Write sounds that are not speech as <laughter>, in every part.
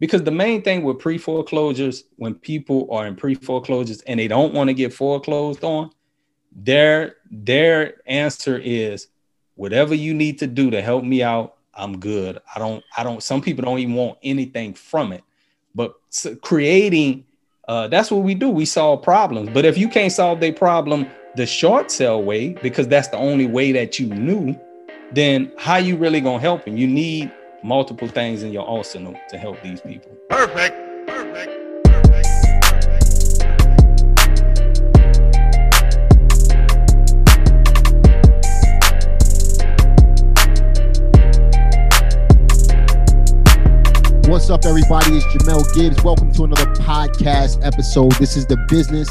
because the main thing with pre foreclosures, when people are in pre foreclosures and they don't want to get foreclosed on, their their answer is whatever you need to do to help me out, I'm good. I don't I don't. Some people don't even want anything from it, but creating uh, that's what we do. We solve problems. But if you can't solve their problem the short sell way because that's the only way that you knew, then how you really gonna help them? You need multiple things in your arsenal to help these people. Perfect. Perfect. What's up, everybody? It's Jamel Gibbs. Welcome to another podcast episode. This is the Business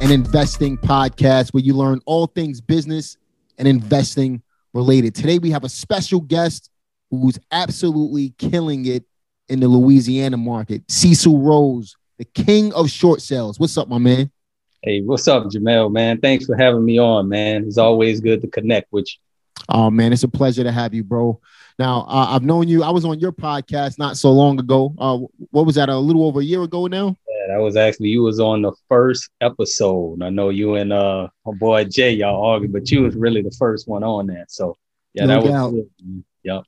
and Investing Podcast, where you learn all things business and investing related. Today, we have a special guest who's absolutely killing it in the Louisiana market. Cecil Rose, the king of short sales. What's up, my man? Hey, what's up, Jamel, man? Thanks for having me on, man. It's always good to connect with you. Oh, man, it's a pleasure to have you, bro. Now, uh, I've known you. I was on your podcast not so long ago. Uh, what was that? A little over a year ago now. Yeah, that was actually you was on the first episode. I know you and uh my boy Jay y'all argued, but you was really the first one on that. So yeah, no that doubt. was good. Yep.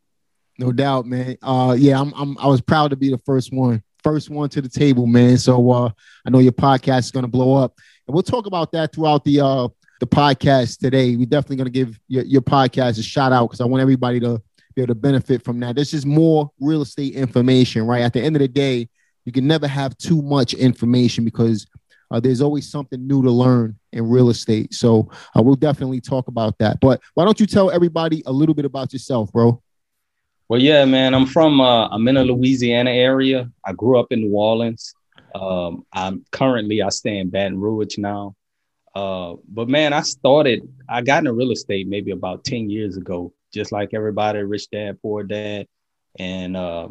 No doubt, man. Uh, yeah, I'm, I'm, I was proud to be the first one, first one to the table, man. So, uh, I know your podcast is going to blow up, and we'll talk about that throughout the, uh, the podcast today. We're definitely going to give your, your podcast a shout out because I want everybody to be able to benefit from that. This is more real estate information, right? At the end of the day, you can never have too much information because uh, there's always something new to learn in real estate. So uh, we'll definitely talk about that. But why don't you tell everybody a little bit about yourself, bro? Well, yeah, man. I'm from uh, I'm in a Louisiana area. I grew up in New Orleans. Um, I'm currently I stay in Baton Rouge now. Uh, but man, I started. I got into real estate maybe about ten years ago, just like everybody, rich dad, poor dad. And uh,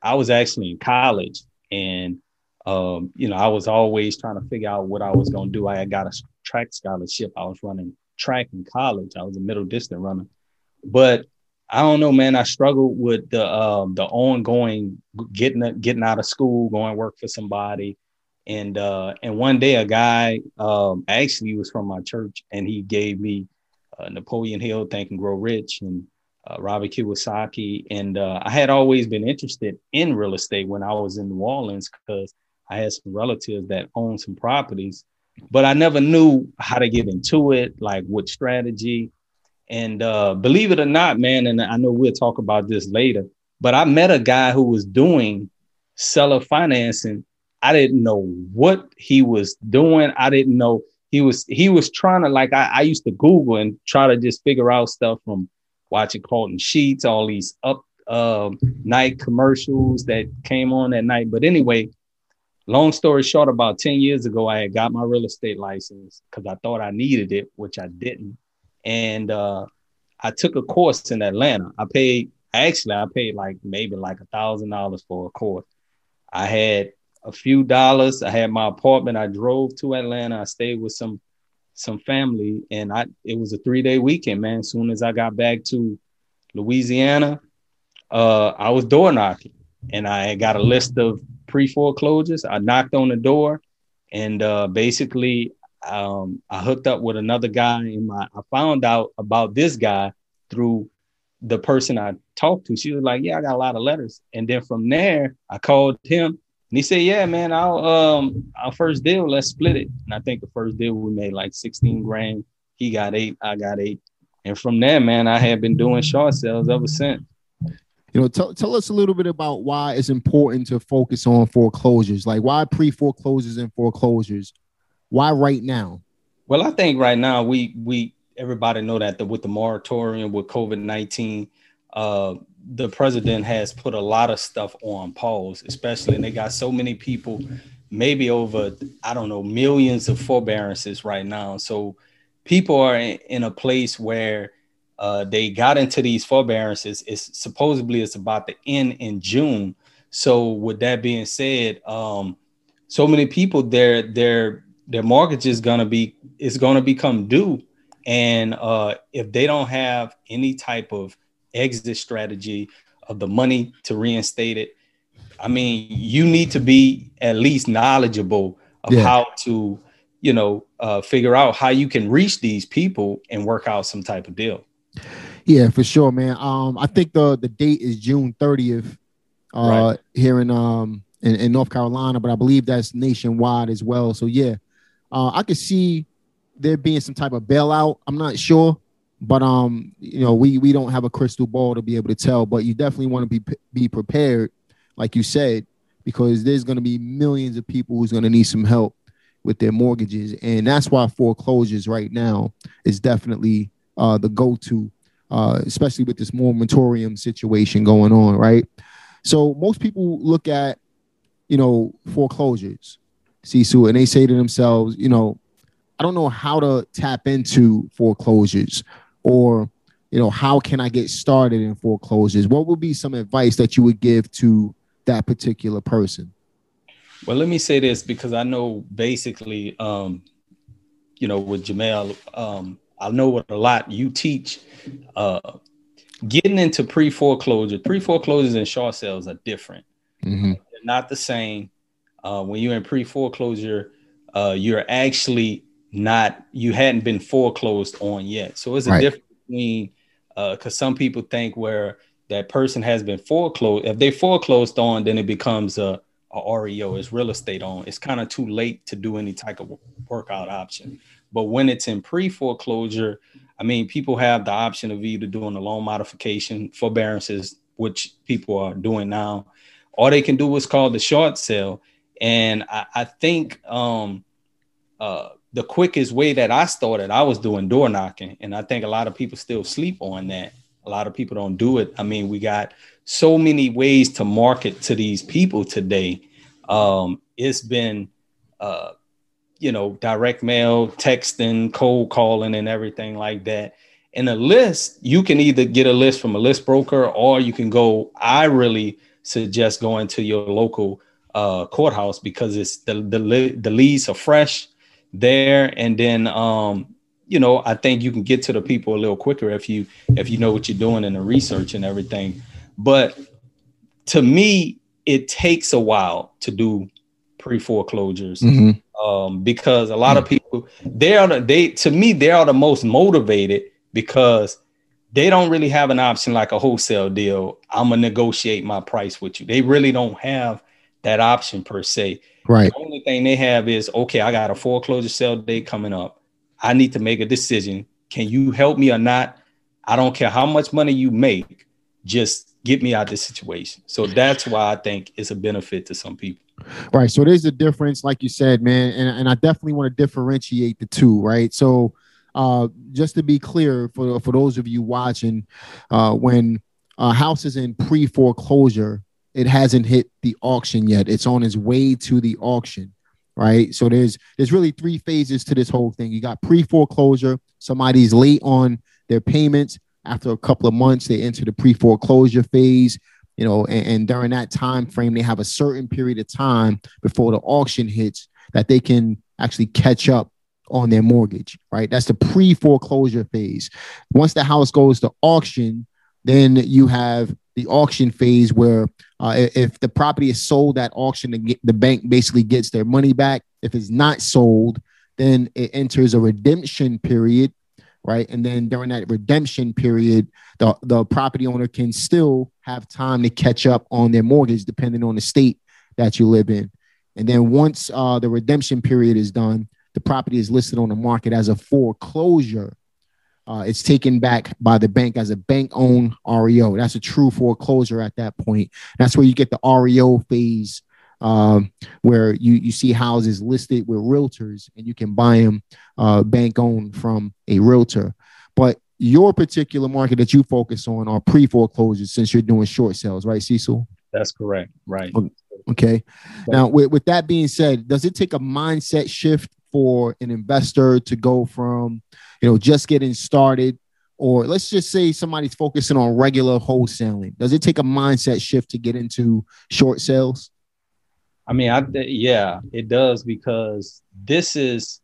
I was actually in college, and um, you know, I was always trying to figure out what I was going to do. I got a track scholarship. I was running track in college. I was a middle distance runner, but I don't know, man. I struggled with the um, the ongoing getting getting out of school, going work for somebody, and uh, and one day a guy um, actually was from my church, and he gave me uh, Napoleon Hill, Think and Grow Rich, and uh, Robert Kiyosaki, and uh, I had always been interested in real estate when I was in New Orleans because I had some relatives that owned some properties, but I never knew how to get into it, like what strategy and uh, believe it or not, man, and I know we'll talk about this later, but I met a guy who was doing seller financing. I didn't know what he was doing. I didn't know he was he was trying to like I, I used to Google and try to just figure out stuff from watching Carleton Sheets, all these up uh, night commercials that came on at night. But anyway, long story short, about 10 years ago, I had got my real estate license because I thought I needed it, which I didn't and uh, I took a course in Atlanta. I paid actually I paid like maybe like a thousand dollars for a course. I had a few dollars. I had my apartment. I drove to Atlanta. I stayed with some some family, and I it was a three day weekend, man. As soon as I got back to Louisiana, uh, I was door knocking, and I got a list of pre foreclosures. I knocked on the door, and uh, basically um, I hooked up with another guy and my, I found out about this guy through the person I talked to. She was like, yeah, I got a lot of letters. And then from there, I called him and he said, yeah, man, I'll, um, our first deal, let's split it. And I think the first deal we made like 16 grand. He got eight, I got eight. And from there, man, I have been doing short sales ever since. You know, tell, tell us a little bit about why it's important to focus on foreclosures. Like why pre foreclosures and foreclosures why right now? Well, I think right now we we everybody know that the, with the moratorium with COVID nineteen, uh, the president has put a lot of stuff on pause, especially and they got so many people, maybe over I don't know millions of forbearances right now. So people are in, in a place where uh, they got into these forbearances. It's supposedly it's about to end in June. So with that being said, um, so many people they're they're their mortgage is gonna be is gonna become due, and uh, if they don't have any type of exit strategy of the money to reinstate it, I mean, you need to be at least knowledgeable of yeah. how to, you know, uh, figure out how you can reach these people and work out some type of deal. Yeah, for sure, man. Um, I think the the date is June 30th uh, right. here in um in, in, North Carolina, but I believe that's nationwide as well. So yeah, uh, I could see there being some type of bailout. I'm not sure, but um, you know, we we don't have a crystal ball to be able to tell. But you definitely want to be be prepared, like you said, because there's going to be millions of people who's going to need some help with their mortgages, and that's why foreclosures right now is definitely uh, the go-to, uh, especially with this moratorium situation going on, right? So most people look at, you know, foreclosures, Cecil, and they say to themselves, you know, I don't know how to tap into foreclosures or, you know, how can I get started in foreclosures? What would be some advice that you would give to that particular person? Well, let me say this because I know basically, um, you know, with Jamel, um, I know what a lot you teach. Uh, getting into pre foreclosure, pre foreclosures and short sales are different. Mm-hmm. They're not the same. Uh, when you're in pre foreclosure, uh, you're actually not, you hadn't been foreclosed on yet. So it's a right. difference between, because uh, some people think where that person has been foreclosed, if they foreclosed on, then it becomes a, a REO, it's real estate owned. It's kind of too late to do any type of workout option. But when it's in pre foreclosure, I mean, people have the option of either doing a loan modification, forbearances, which people are doing now, or they can do what's called the short sale. And I, I think um, uh, the quickest way that I started, I was doing door knocking, and I think a lot of people still sleep on that. A lot of people don't do it. I mean, we got so many ways to market to these people today. Um, it's been uh, you know, direct mail, texting, cold calling, and everything like that. In a list, you can either get a list from a list broker or you can go. I really suggest going to your local uh, courthouse because it's the the the leads are fresh there, and then um, you know I think you can get to the people a little quicker if you if you know what you're doing in the research and everything. But to me, it takes a while to do pre foreclosures. Mm-hmm um, because a lot of hmm. people they are the, they to me they are the most motivated because they don't really have an option like a wholesale deal. I'm gonna negotiate my price with you. They really don't have that option per se. Right. The only thing they have is okay. I got a foreclosure sale day coming up. I need to make a decision. Can you help me or not? I don't care how much money you make. Just get me out of this situation. So that's why I think it's a benefit to some people. Right. So there's a difference, like you said, man. And, and I definitely want to differentiate the two, right? So uh, just to be clear for, for those of you watching, uh, when a house is in pre foreclosure, it hasn't hit the auction yet. It's on its way to the auction, right? So there's there's really three phases to this whole thing. You got pre foreclosure, somebody's late on their payments. After a couple of months, they enter the pre foreclosure phase you know, and, and during that time frame, they have a certain period of time before the auction hits that they can actually catch up on their mortgage, right? That's the pre foreclosure phase. Once the house goes to auction, then you have the auction phase where uh, if the property is sold at auction, the bank basically gets their money back. If it's not sold, then it enters a redemption period, right? And then during that redemption period, the, the property owner can still have time to catch up on their mortgage, depending on the state that you live in. And then once uh, the redemption period is done, the property is listed on the market as a foreclosure. Uh, it's taken back by the bank as a bank owned REO. That's a true foreclosure at that point. That's where you get the REO phase, um, where you, you see houses listed with realtors and you can buy them uh, bank owned from a realtor. But your particular market that you focus on are pre foreclosures since you're doing short sales, right, Cecil? That's correct. Right. Okay. Now, with, with that being said, does it take a mindset shift for an investor to go from, you know, just getting started, or let's just say somebody's focusing on regular wholesaling? Does it take a mindset shift to get into short sales? I mean, I yeah, it does because this is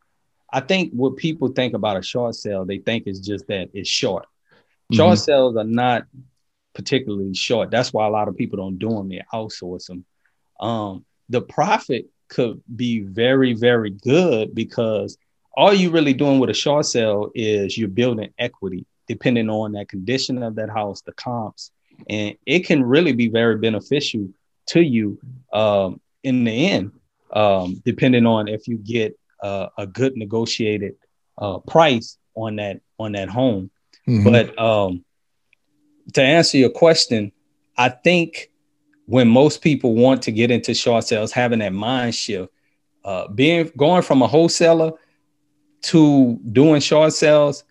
I think what people think about a short sale, they think it's just that it's short. Short mm-hmm. sales are not particularly short. That's why a lot of people don't do them. They outsource them. um, the profit could be very, very good because all you're really doing with a short sale is you're building equity depending on that condition of that house, the comps, and it can really be very beneficial to you um, in the end, um, depending on if you get uh, a good negotiated uh, price on that on that home. Mm-hmm. But um, to answer your question, I think when most people want to get into short sales, having that mind shift, uh, being going from a wholesaler to doing short sales,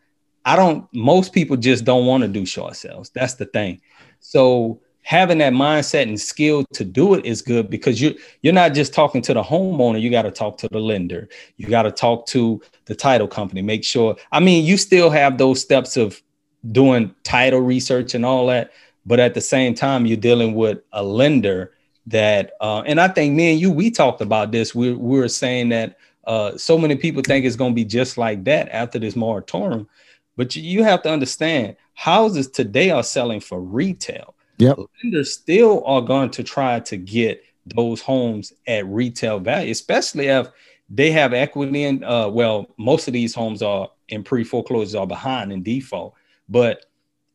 I don't. Most people just don't want to do short sales. That's the thing. So having that mindset and skill to do it is good because you you're not just talking to the homeowner you got to talk to the lender you got to talk to the title company make sure i mean you still have those steps of doing title research and all that but at the same time you're dealing with a lender that uh, and i think me and you we talked about this we, we were saying that uh, so many people think it's going to be just like that after this moratorium but you, you have to understand houses today are selling for retail Yep. Lenders still are going to try to get those homes at retail value, especially if they have equity in. Uh, well, most of these homes are in pre foreclosures are behind in default. But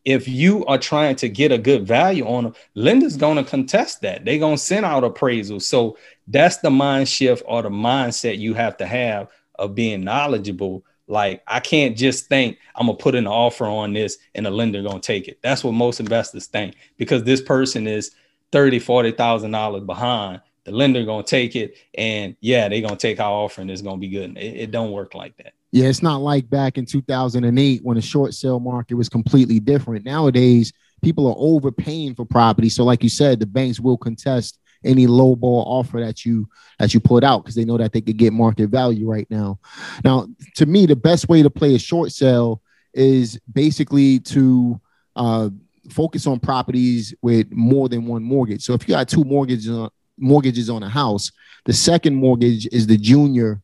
if you are trying to get a good value on them, lenders going to contest that. They're going to send out appraisals. So that's the mind shift or the mindset you have to have of being knowledgeable like I can't just think I'm gonna put an offer on this and the lender gonna take it. That's what most investors think because this person is thirty, forty thousand dollars behind. The lender gonna take it, and yeah, they're gonna take our offer and it's gonna be good. It, it don't work like that. Yeah, it's not like back in 2008 when the short sale market was completely different. Nowadays, people are overpaying for property. So, like you said, the banks will contest any low ball offer that you that you put out because they know that they could get market value right now. Now, to me, the best way to play a short sale is basically to uh, focus on properties with more than one mortgage. So if you got two mortgages on, mortgages on a house, the second mortgage is the junior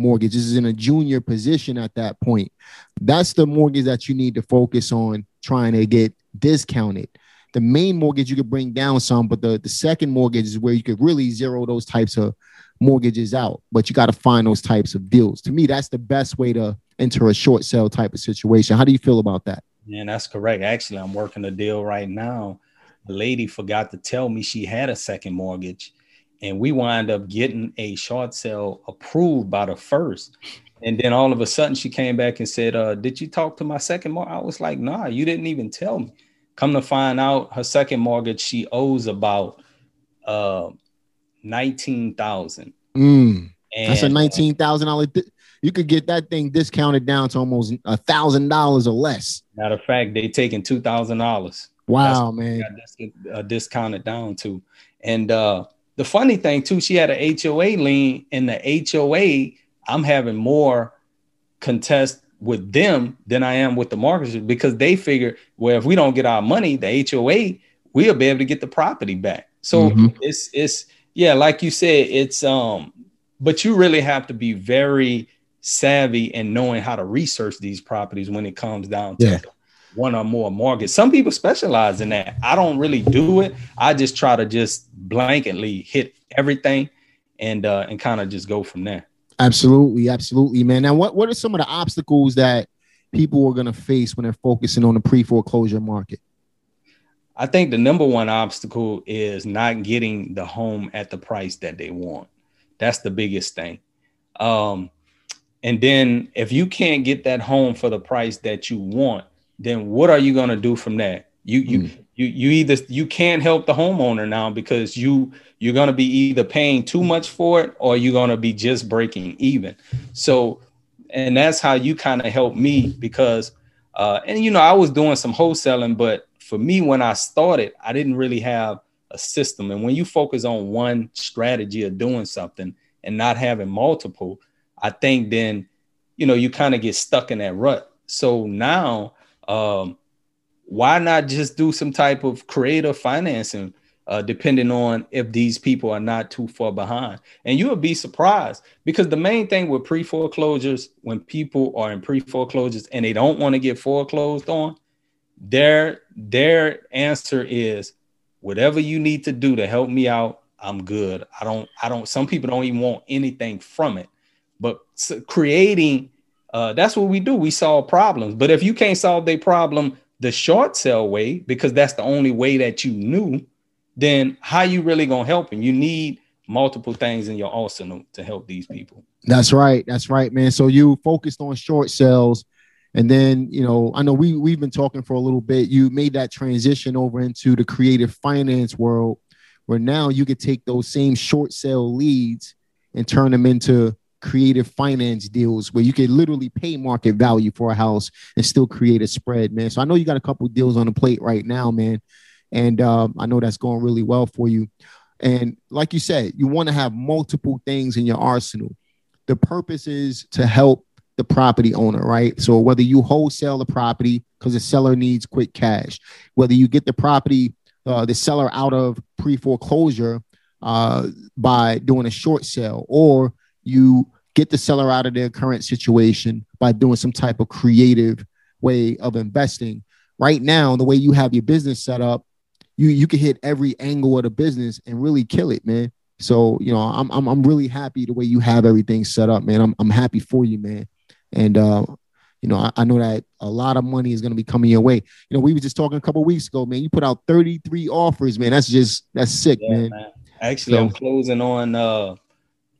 mortgage. This is in a junior position at that point. That's the mortgage that you need to focus on trying to get discounted the main mortgage you could bring down some, but the, the second mortgage is where you could really zero those types of mortgages out. But you got to find those types of deals. To me, that's the best way to enter a short sale type of situation. How do you feel about that? Yeah, that's correct. Actually, I'm working a deal right now. The lady forgot to tell me she had a second mortgage, and we wind up getting a short sale approved by the first. And then all of a sudden, she came back and said, uh, "Did you talk to my second mortgage?" I was like, "Nah, you didn't even tell me." Come to find out, her second mortgage she owes about uh nineteen thousand. Mm, that's a uh, nineteen thousand dollar. You could get that thing discounted down to almost a thousand dollars or less. Matter of fact, they taking two thousand dollars. Wow, man, uh, discounted down to. And uh, the funny thing too, she had a HOA lien, and the HOA, I'm having more contest with them than I am with the marketers because they figure, well, if we don't get our money, the HOA, we'll be able to get the property back. So mm-hmm. it's it's yeah, like you said, it's um, but you really have to be very savvy and knowing how to research these properties when it comes down to yeah. One or more mortgage. Some people specialize in that. I don't really do it. I just try to just blanketly hit everything and uh and kind of just go from there. Absolutely, absolutely, man. Now, what, what are some of the obstacles that people are going to face when they're focusing on the pre foreclosure market? I think the number one obstacle is not getting the home at the price that they want. That's the biggest thing. Um, and then if you can't get that home for the price that you want, then what are you going to do from that? You you mm. you you either you can't help the homeowner now because you you're going to be either paying too much for it or you're going to be just breaking even. So, and that's how you kind of help me because, uh, and you know, I was doing some wholesaling, but for me, when I started, I didn't really have a system. And when you focus on one strategy of doing something and not having multiple, I think then, you know, you kind of get stuck in that rut. So now, um, why not just do some type of creative financing uh, depending on if these people are not too far behind. And you would be surprised because the main thing with pre foreclosures, when people are in pre foreclosures and they don't want to get foreclosed on, their their answer is whatever you need to do to help me out, I'm good. I don't, I don't, some people don't even want anything from it. But creating, uh, that's what we do. We solve problems. But if you can't solve their problem the short sell way, because that's the only way that you knew, then how you really gonna help them? You need multiple things in your arsenal to help these people. That's right. That's right, man. So you focused on short sales and then, you know, I know we we've been talking for a little bit. You made that transition over into the creative finance world where now you could take those same short sale leads and turn them into creative finance deals where you can literally pay market value for a house and still create a spread, man. So I know you got a couple deals on the plate right now, man. And um, I know that's going really well for you. And like you said, you want to have multiple things in your arsenal. The purpose is to help the property owner, right? So whether you wholesale the property because the seller needs quick cash, whether you get the property, uh, the seller out of pre foreclosure uh, by doing a short sale, or you get the seller out of their current situation by doing some type of creative way of investing. Right now, the way you have your business set up, you you can hit every angle of the business and really kill it, man. So you know, I'm I'm I'm really happy the way you have everything set up, man. I'm I'm happy for you, man. And uh, you know, I, I, know that a lot of money is going to be coming your way. You know, we were just talking a couple weeks ago, man. You put out 33 offers, man. That's just that's sick, yeah, man. man. Actually, so, I'm closing on uh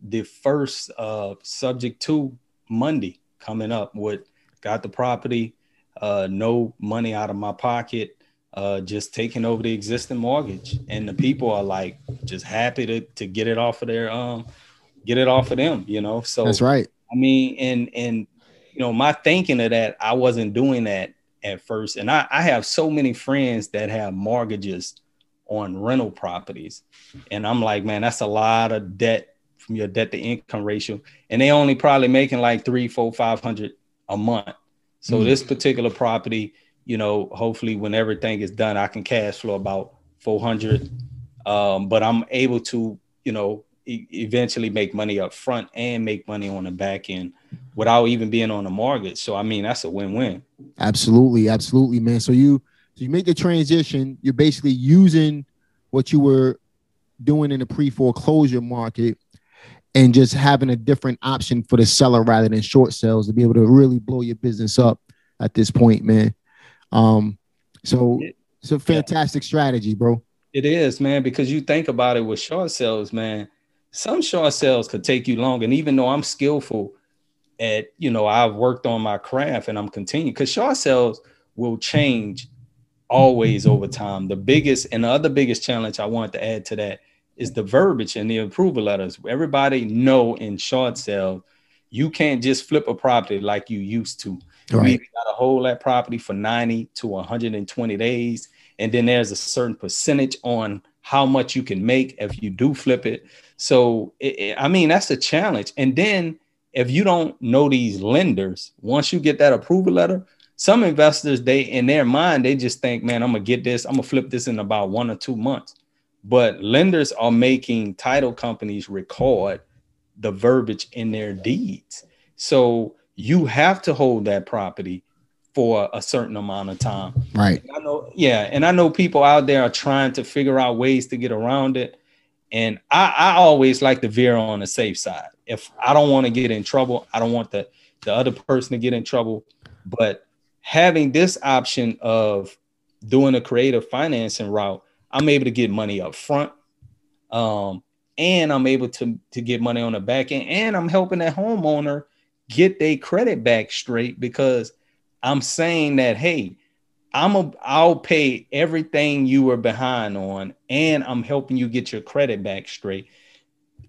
the first uh subject to Monday coming up with got the property, uh no money out of my pocket, uh just taking over the existing mortgage. And the people are like just happy to to get it off of their um get it off of them, you know. So that's right. I mean, and and you know, my thinking of that, I wasn't doing that at first. And I, I have so many friends that have mortgages on rental properties. And I'm like, man, that's a lot of debt from your debt to income ratio. And they only probably making like three, four, five hundred a month. So mm-hmm. this particular property, you know, hopefully when everything is done, I can cash flow about 400. Um, but I'm able to, you know, eventually make money up front and make money on the back end without even being on the mortgage. So I mean that's a win-win. Absolutely, absolutely, man. So you so you make the transition, you're basically using what you were doing in the pre-foreclosure market and just having a different option for the seller rather than short sales to be able to really blow your business up at this point, man. Um so it's a fantastic yeah. strategy, bro. It is, man, because you think about it with short sales, man some short sales could take you long. And even though I'm skillful at, you know, I've worked on my craft and I'm continuing because short sales will change always over time. The biggest and the other biggest challenge I want to add to that is the verbiage and the approval letters. Everybody know in short sales, you can't just flip a property like you used to. Right. You got to hold that property for 90 to 120 days. And then there's a certain percentage on how much you can make if you do flip it. So, it, it, I mean, that's a challenge. And then if you don't know these lenders, once you get that approval letter, some investors, they in their mind, they just think, man, I'm gonna get this, I'm gonna flip this in about one or two months. But lenders are making title companies record the verbiage in their deeds. So you have to hold that property for a certain amount of time. Right. And I know, yeah, and I know people out there are trying to figure out ways to get around it. And I, I always like to veer on the safe side. If I don't want to get in trouble, I don't want the, the other person to get in trouble. But having this option of doing a creative financing route, I'm able to get money up front. Um, and I'm able to, to get money on the back end. And I'm helping that homeowner get their credit back straight because I'm saying that, hey, I'm a I'll pay everything you were behind on, and I'm helping you get your credit back straight.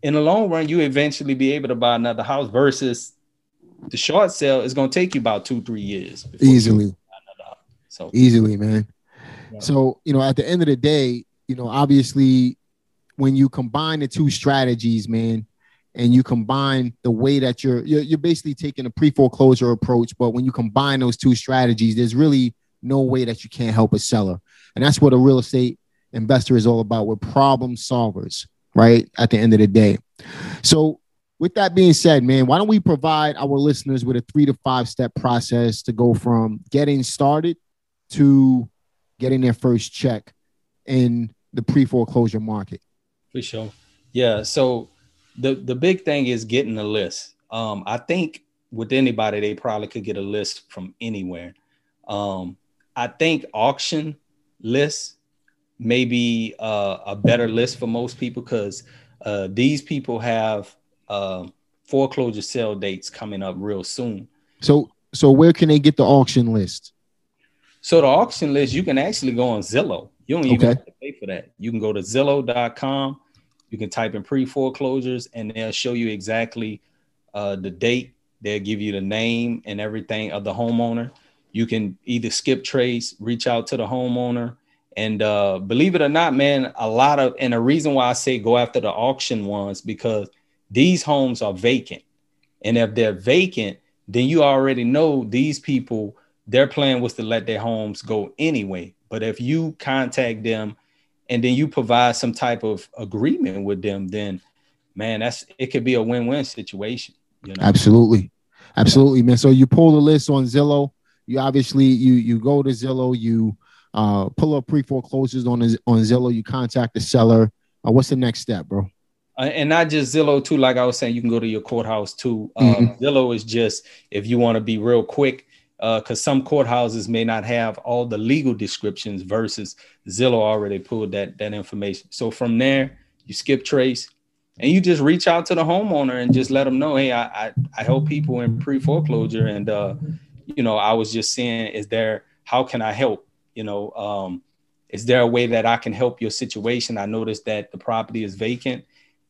In the long run, you eventually be able to buy another house versus the short sale is going to take you about two, three years. Easily. So easily, man. So, you know, at the end of the day, you know, obviously when you combine the two strategies, man, and you combine the way that you're, you're, you're basically taking a pre-foreclosure approach but when you combine those two strategies there's really no way that you can't help a seller. And that's what a real estate investor is all about. We're problem solvers right at the end of the day. So with that being said man why don't we provide our listeners with a three to five step process to go from getting started to getting their first check in the pre-foreclosure market for sure Yeah. So the the big thing is getting a list. Um, I think with anybody, they probably could get a list from anywhere. Um, I think auction lists may be uh, a better list for most people because uh, these people have uh, foreclosure sale dates coming up real soon. So, so where can they get the auction list? So the auction list, you can actually go on Zillow. You don't even okay. have to pay for that. You can go to Zillow.com. You can type in pre foreclosures, and they'll show you exactly uh, the date. They'll give you the name and everything of the homeowner. You can either skip trace, reach out to the homeowner, and uh, believe it or not, man, a lot of and the reason why I say go after the auction ones because these homes are vacant, and if they're vacant, then you already know these people. Their plan was to let their homes go anyway. But if you contact them and then you provide some type of agreement with them, then man, that's it could be a win-win situation. You know? Absolutely. Absolutely, man. So you pull the list on Zillow. You obviously you you go to Zillow, you uh, pull up pre foreclosures on on Zillow. You contact the seller. Uh, what's the next step, bro? Uh, and not just Zillow too. Like I was saying, you can go to your courthouse too. Uh, mm-hmm. Zillow is just if you want to be real quick, because uh, some courthouses may not have all the legal descriptions versus Zillow already pulled that that information. So from there, you skip trace, and you just reach out to the homeowner and just let them know, hey, I I, I help people in pre foreclosure, and uh, you know, I was just saying, is there how can I help? you know um, is there a way that i can help your situation i noticed that the property is vacant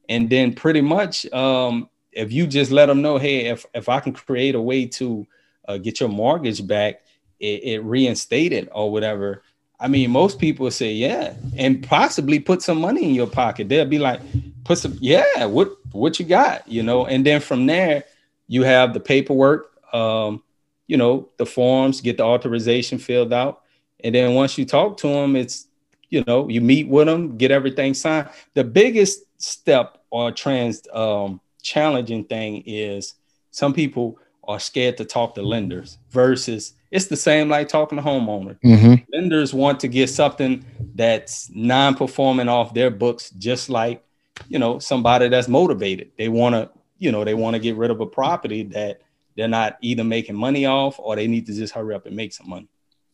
and then pretty much um, if you just let them know hey if, if i can create a way to uh, get your mortgage back it, it reinstated or whatever. I mean most people say yeah and possibly put some money in your pocket. They'll be like put some yeah what what you got you know? And then from there you have the paperwork um, you know the forms get the authorization filled out. And then once you talk to them, it's, you know, you meet with them, get everything signed. The biggest step or trans um, challenging thing is some people are scared to talk to lenders versus it's the same like talking to homeowner. Mm-hmm. Lenders want to get something that's non-performing off their books, just like you know somebody that's motivated. They want to, you know, they want to get rid of a property that they're not either making money off or they need to just hurry up and make some money.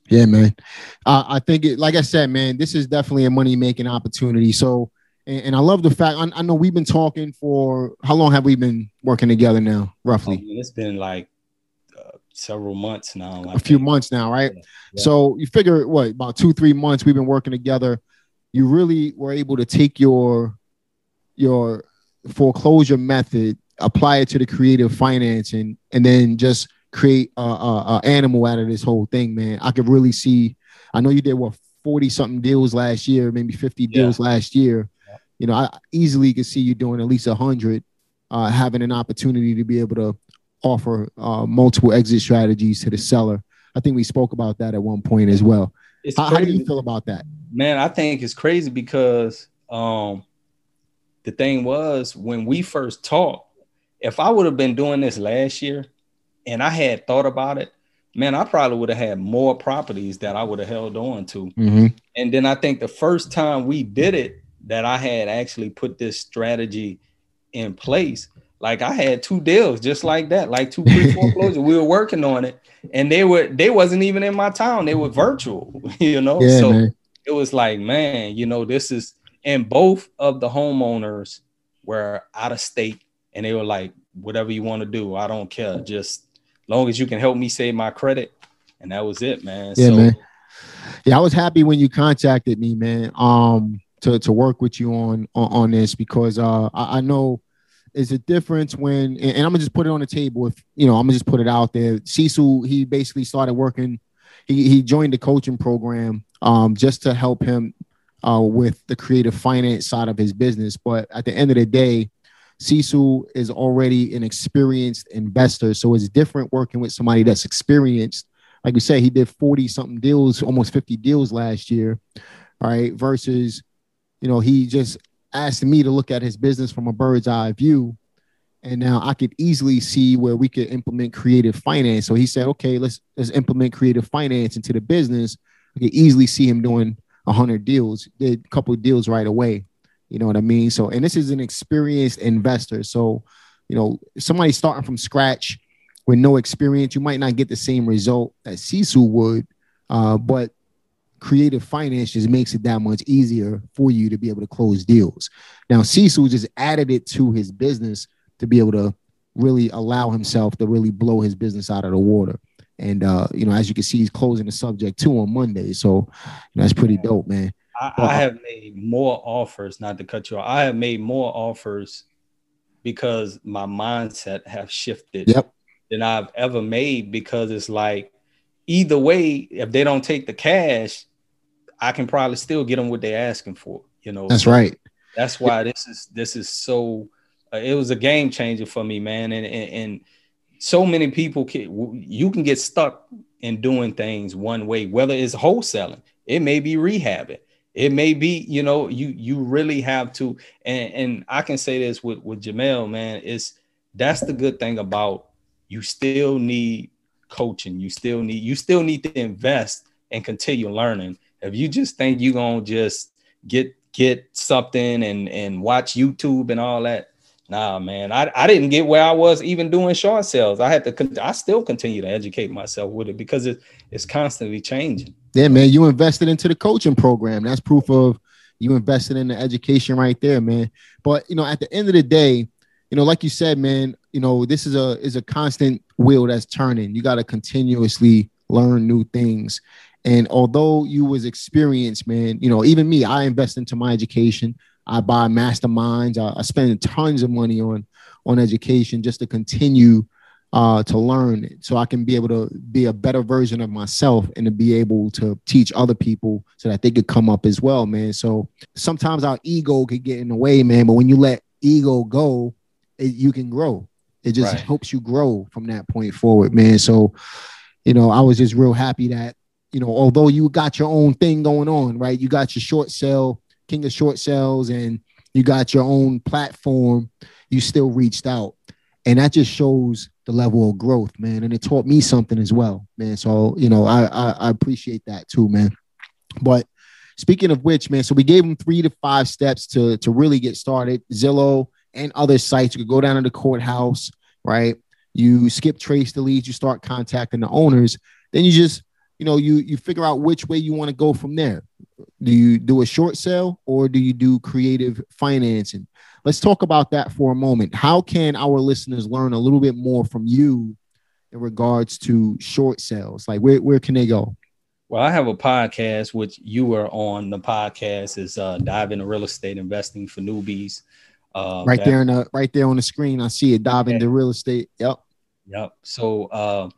Yeah, man. Uh, I think it, like I said, man, this is definitely a money making opportunity. So, and, and, I love the fact I, I, know we've been talking for how long have we been working together now, roughly? Oh, it's been like uh, several months now. A few months now, right? Yeah. Yeah. So you figure what about two, three months we've been working together. You really were able to take your your foreclosure method, apply it to the creative financing, and then just create a, a, a, animal out of this whole thing, man. I could really see. I know you did what forty something deals last year, maybe fifty yeah. deals last year. You know, I easily could see you doing at least a hundred, uh, having an opportunity to be able to offer uh, multiple exit strategies to the seller. I think we spoke about that at one point as well. How, how, do you feel about that? Man, I think it's crazy because um, the thing was when we first talked, if I would have been doing this last year, and I had thought about it, man, I probably would have had more properties that I would have held on to. Mm-hmm. And then I think the first time we did it, that I had actually put this strategy in place. Like I had two deals just like that, like two pre <laughs> foreclosure. we were working on it, and they were they wasn't even in my town. They were virtual, <laughs> you know. Yeah, so man. it was like, man, you know, this is. And both of the homeowners were out of state, and they were like, whatever you want to do, I don't care. Just long as you can help me save my credit. And that was it, man. Yeah, so, man. Yeah, I was happy when you contacted me, man. Um, to to work with you on on, on this because uh I, I know it's a difference when and, and, I'm gonna just put it on the table. If you know, I'm gonna just put it out there. Cecil, he basically started working. He he joined the coaching program um just to help him uh with the creative finance side of his business. But at the end of the day, Cecil is already an experienced investor. So it's different working with somebody that's experienced. Like we said, he did 40 something deals, almost 50 deals last year. right? Versus, you know, he just asked me to look at his business from a bird's eye view. And now I could easily see where we could implement creative finance. So he said, okay, let's let's implement creative finance into the business. I could easily see him doing a hundred deals, did a couple deals right away You know what I mean? So, and this is an experienced investor. So, you know, somebody starting from scratch with no experience, you might not get the same result that Cecil would, uh, but creative finance just makes it that much easier for you to be able to close deals. Now, Cecil just added it to his business to be able to really allow himself to really blow his business out of the water. And uh, you know, as you can see, he's closing the subject too on Monday. So you know, that's pretty dope, man. I, I have made more offers, not to cut you off. I have made more offers because my mindset have shifted yep. than I've ever made because it's like either way, if they don't take the cash, I can probably still get them what they're asking for. You know, that's so right. That's why this is this is so. Uh, it was a game changer for me, man, and and, and so many people can you can get stuck in doing things one way, whether it's wholesaling, it may be rehabbing, it may be you know you you really have to and and i can say this with with jamel man it's that's the good thing about you still need coaching you still need you still need to invest and continue learning if you just think you're gonna just get get something and and watch youtube and all that nah man i, I didn't get where i was even doing short sales i had to i still continue to educate myself with it because it, it's constantly changing yeah, man, you invested into the coaching program. That's proof of you invested in the education right there, man. But you know, at the end of the day, you know, like you said, man, you know, this is a is a constant wheel that's turning. You got to continuously learn new things. And although you was experienced, man, you know, even me, I invest into my education. I buy masterminds. I, I spend tons of money on on education just to continue uh, to learn so I can be able to be a better version of myself and to be able to teach other people so that they could come up as well, man. So sometimes our ego could get in the way, man. But when you let ego go, it, you can grow. It just right. helps you grow from that point forward, man. So, you know, I was just real happy that, you know, although you got your own thing going on, right? You got your short sale, king of short sales, and you got your own platform, you still reached out. And that just shows the level of growth, man. And it taught me something as well, man. So, you know, I, I, I appreciate that too, man. But speaking of which, man, so we gave them three to five steps to, to really get started. Zillow and other sites, you could go down to the courthouse, right? You skip trace the leads, you start contacting the owners. Then you just, you know, you you figure out which way you want to go from there. Do you do a short sale or do you do creative financing? Let's talk about that for a moment. How can our listeners learn a little bit more from you in regards to short sales? Like where, where can they go? Well, I have a podcast which you were on. The podcast is uh, dive into real estate investing for newbies. Uh, right that, there in the right there on the screen, I see it. Dive into real estate. Yep. Yep. So uh,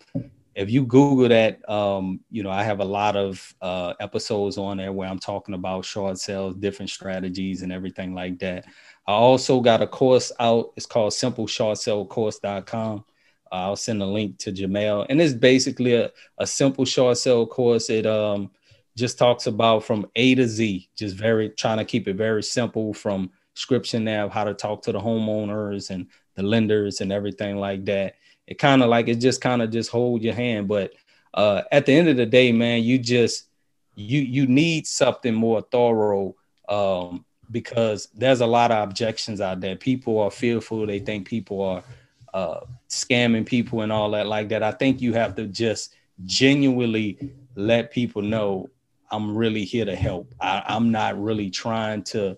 if you Google that, um, you know I have a lot of uh, episodes on there where I'm talking about short sales, different strategies, and everything like that. I also got a course out. It's called simpleshortsellcourse.com. Uh, I'll send a link to Jamel. And it's basically a, a simple short sale course. It um, just talks about from A to Z, just very trying to keep it very simple from scription nav, how to talk to the homeowners and the lenders and everything like that. It kind of like it just kind of just hold your hand. But uh, at the end of the day, man, you just you you need something more thorough um, because there's a lot of objections out there. People are fearful. They think people are uh, scamming people and all that like that. I think you have to just genuinely let people know I'm really here to help. I, I'm not really trying to,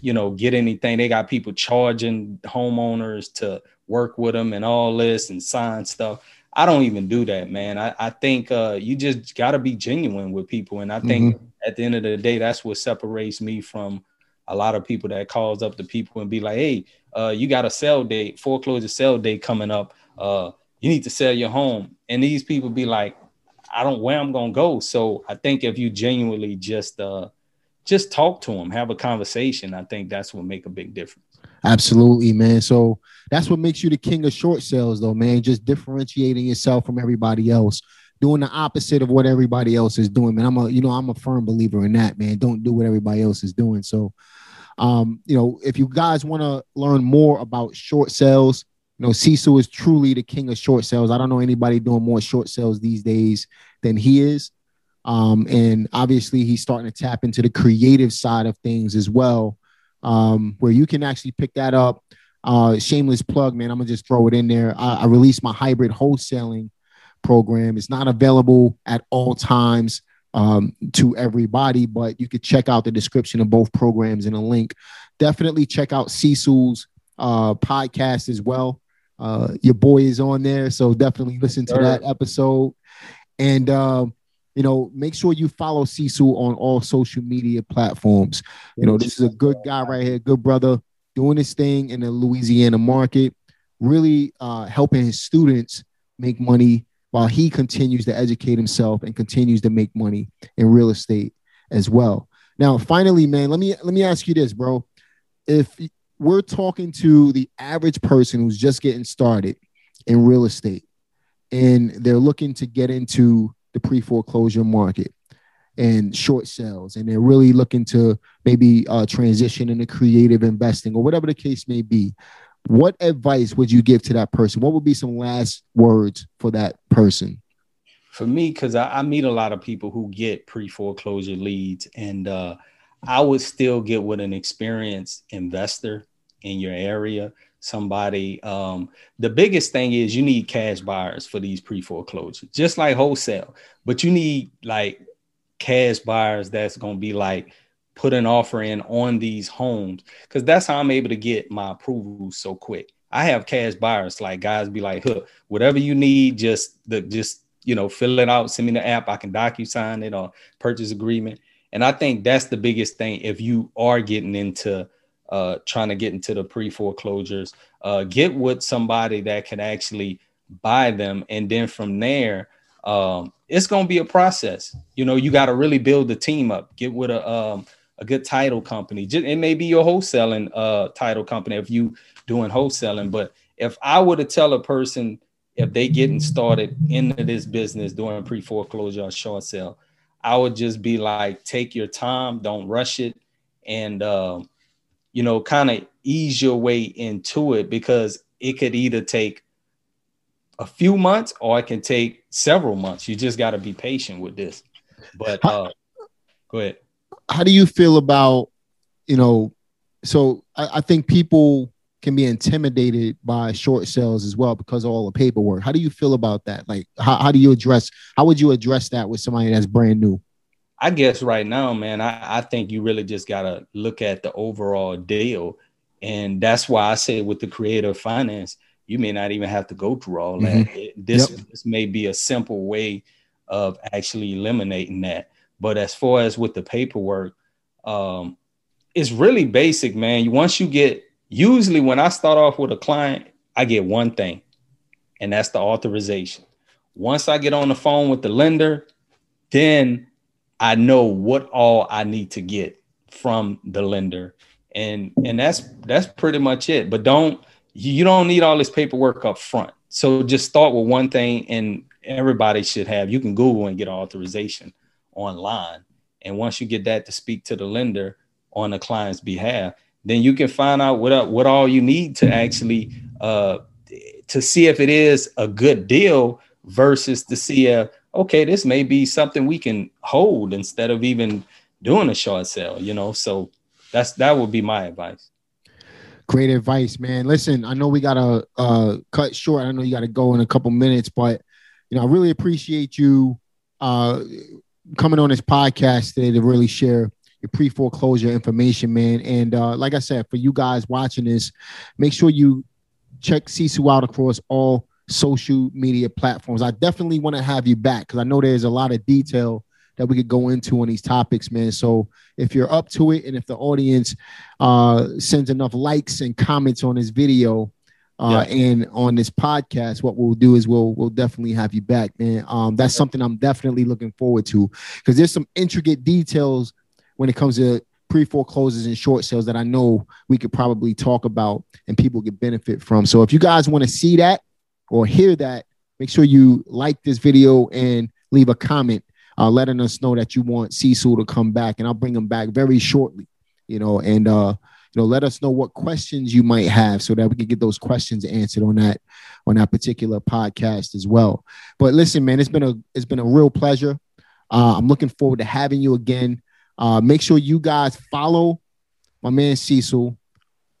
you know, get anything. They got people charging homeowners to work with them and all this and sign stuff. I don't even do that, man. I, I think uh, you just got to be genuine with people. And I think mm-hmm. at the end of the day, that's what separates me from a lot of people that calls up the people and be like, hey, uh, you got a sell date, foreclosure sell date coming up. Uh, you need to sell your home. And these people be like, I don't where I'm gonna go. So I think if you genuinely just uh just talk to them, have a conversation, I think that's what make a big difference. Absolutely, man. So that's what makes you the king of short sales, though, man. Just differentiating yourself from everybody else, doing the opposite of what everybody else is doing. Man, I'm a, you know, I'm a firm believer in that, man. Don't do what everybody else is doing. So um, you know, if you guys want to learn more about short sales, you know, Cecil is truly the king of short sales. I don't know anybody doing more short sales these days than he is. Um, and obviously, he's starting to tap into the creative side of things as well, um, where you can actually pick that up. Uh, shameless plug, man. I'm gonna just throw it in there. I, I released my hybrid wholesaling program. It's not available at all times um, to everybody, but you could check out the description of both programs in a link. Definitely check out Cecil's uh, podcast as well. Uh, your boy is on there, so definitely listen to that episode. And um, you know, make sure you follow Cecil on all social media platforms. You know, this is a good guy right here, good brother, doing his thing in the Louisiana market, really uh, helping his students make money while he continues to educate himself and continues to make money in real estate as well. Now, finally, man, let me let me ask you this, bro. If we're talking to the average person who's just getting started in real estate and they're looking to get into the pre foreclosure market and short sales, and they're really looking to maybe uh, transition into creative investing or whatever the case may be, what advice would you give to that person? What would be some last words for that person? For me, because I, I, meet a lot of people who get pre foreclosure leads, and uh, I would still get with an experienced investor in your area. Somebody, um, the biggest thing is you need cash buyers for these pre foreclosures, just like wholesale, but you need like cash buyers that's going to be like put an offer in on these homes because that's how I'm able to get my approvals so quick. I have cash buyers, like guys be like, "Huh, whatever you need, just the just you know, fill it out, send me the app, I can docu sign it or purchase agreement." And I think that's the biggest thing if you are getting into uh, trying to get into the pre foreclosures, uh, get with somebody that can actually buy them, and then from there, um, it's going to be a process. You know, you got to really build the team up. Get with a um, a good title company. It may be your wholesaling uh, title company if you doing wholesaling. But if I were to tell a person if they getting started into this business doing pre foreclosure or short sale, I would just be like, take your time, don't rush it, and uh, you know, kind of ease your way into it because it could either take a few months or it can take several months. You just got to be patient with this. But uh, go ahead how do you feel about you know so I, I, think people can be intimidated by short sales as well because of all the paperwork how do you feel about that like how, how do you address how would you address that with somebody that's brand new i guess right now man i, I think you really just got to look at the overall deal and that's why i say with the creative finance you may not even have to go through all that mm-hmm. this, yep. this may be a simple way of actually eliminating that but as far as with the paperwork, um, it's really basic, man. Once you get, usually when I start off with a client, I get one thing, and that's the authorization. Once I get on the phone with the lender, then I know what all I need to get from the lender. And and that's that's pretty much it. But don't you don't need all this paperwork up front. So just start with one thing and everybody should have. You can Google and get authorization online. And once you get that to speak to the lender on the client's behalf, then you can find out what what all you need to actually uh, to see if it is a good deal versus to see if okay, this may be something we can hold instead of even doing a short sale. You know, so that's that would be my advice. Great advice, man. Listen, I know we gotta uh, cut short. I know you got to go in a couple minutes, but you know, I really appreciate you uh, coming on this podcast today to really share your pre foreclosure information, man. And uh, like I said, for you guys watching this, make sure you check Cecil out across all social media platforms. I definitely want to have you back because I know there's a lot of detail that we could go into on these topics, man. So if you're up to it and if the audience uh, sends enough likes and comments on this video, uh, yeah. And on this podcast, what we'll do is we'll we'll definitely have you back, man. Um, that's something I'm definitely looking forward to because there's some intricate details when it comes to pre foreclosures and short sales that I know we could probably talk about and people could benefit from. So if you guys want to see that or hear that, make sure you like this video and leave a comment, uh, letting us know that you want Cecil to come back, and I'll bring him back very shortly. You know, and uh, you know, let us know what questions you might have so that we can get those questions answered on that on that particular podcast as well. But listen, man, it's been a it's been a real pleasure. Uh, I'm looking forward to having you again. Uh, make sure you guys follow my man Cecil.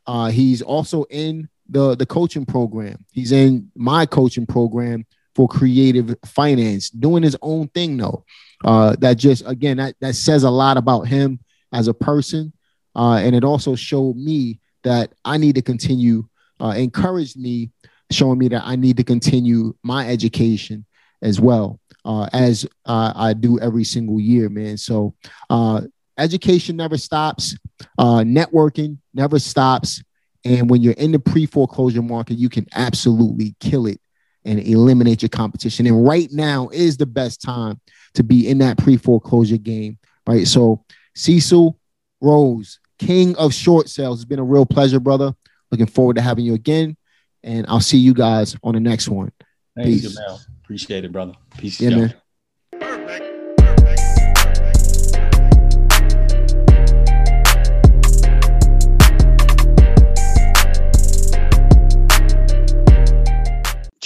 Uh, he's also in the the coaching program. He's in my coaching program for creative finance, doing his own thing though. Uh, that just again that that says a lot about him as a person, uh, and it also showed me that I need to continue. Uh, encouraged me, showing me that I need to continue my education as well uh, as uh, I do every single year, man. So uh, education never stops, networking never stops, and when you're in the pre foreclosure market, you can absolutely kill it and eliminate your competition. And right now is the best time to be in that pre foreclosure game, right? So, Cecil Rose, king of short sales, it's been a real pleasure, brother. Looking forward to having you again. And I'll see you guys on the next one. Thanks, Peace. Jamel. Appreciate it, brother. Peace. Yeah,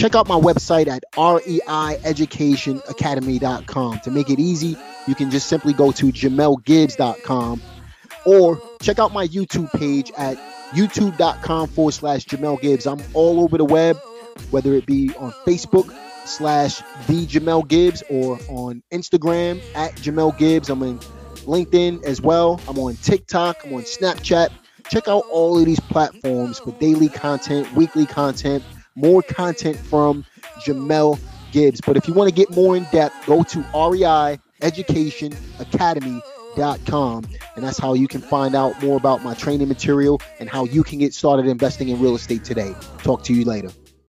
check out my website at reieducationacademy.com. To make it easy, you can just simply go to jamelgibbs.com or check out my YouTube page at youtube.com forward slash Jamel Gibbs. I'm all over the web, whether it be on Facebook slash the Jamel Gibbs or on Instagram at Jamel Gibbs. I'm in LinkedIn as well. I'm on TikTok. I'm on Snapchat. Check out all of these platforms for daily content, weekly content, more content from Jamel Gibbs. But if you want to get more in depth, go to REI Education Academy.com. And that's how you can find out more about my training material and how you can get started investing in real estate today. Talk to you later.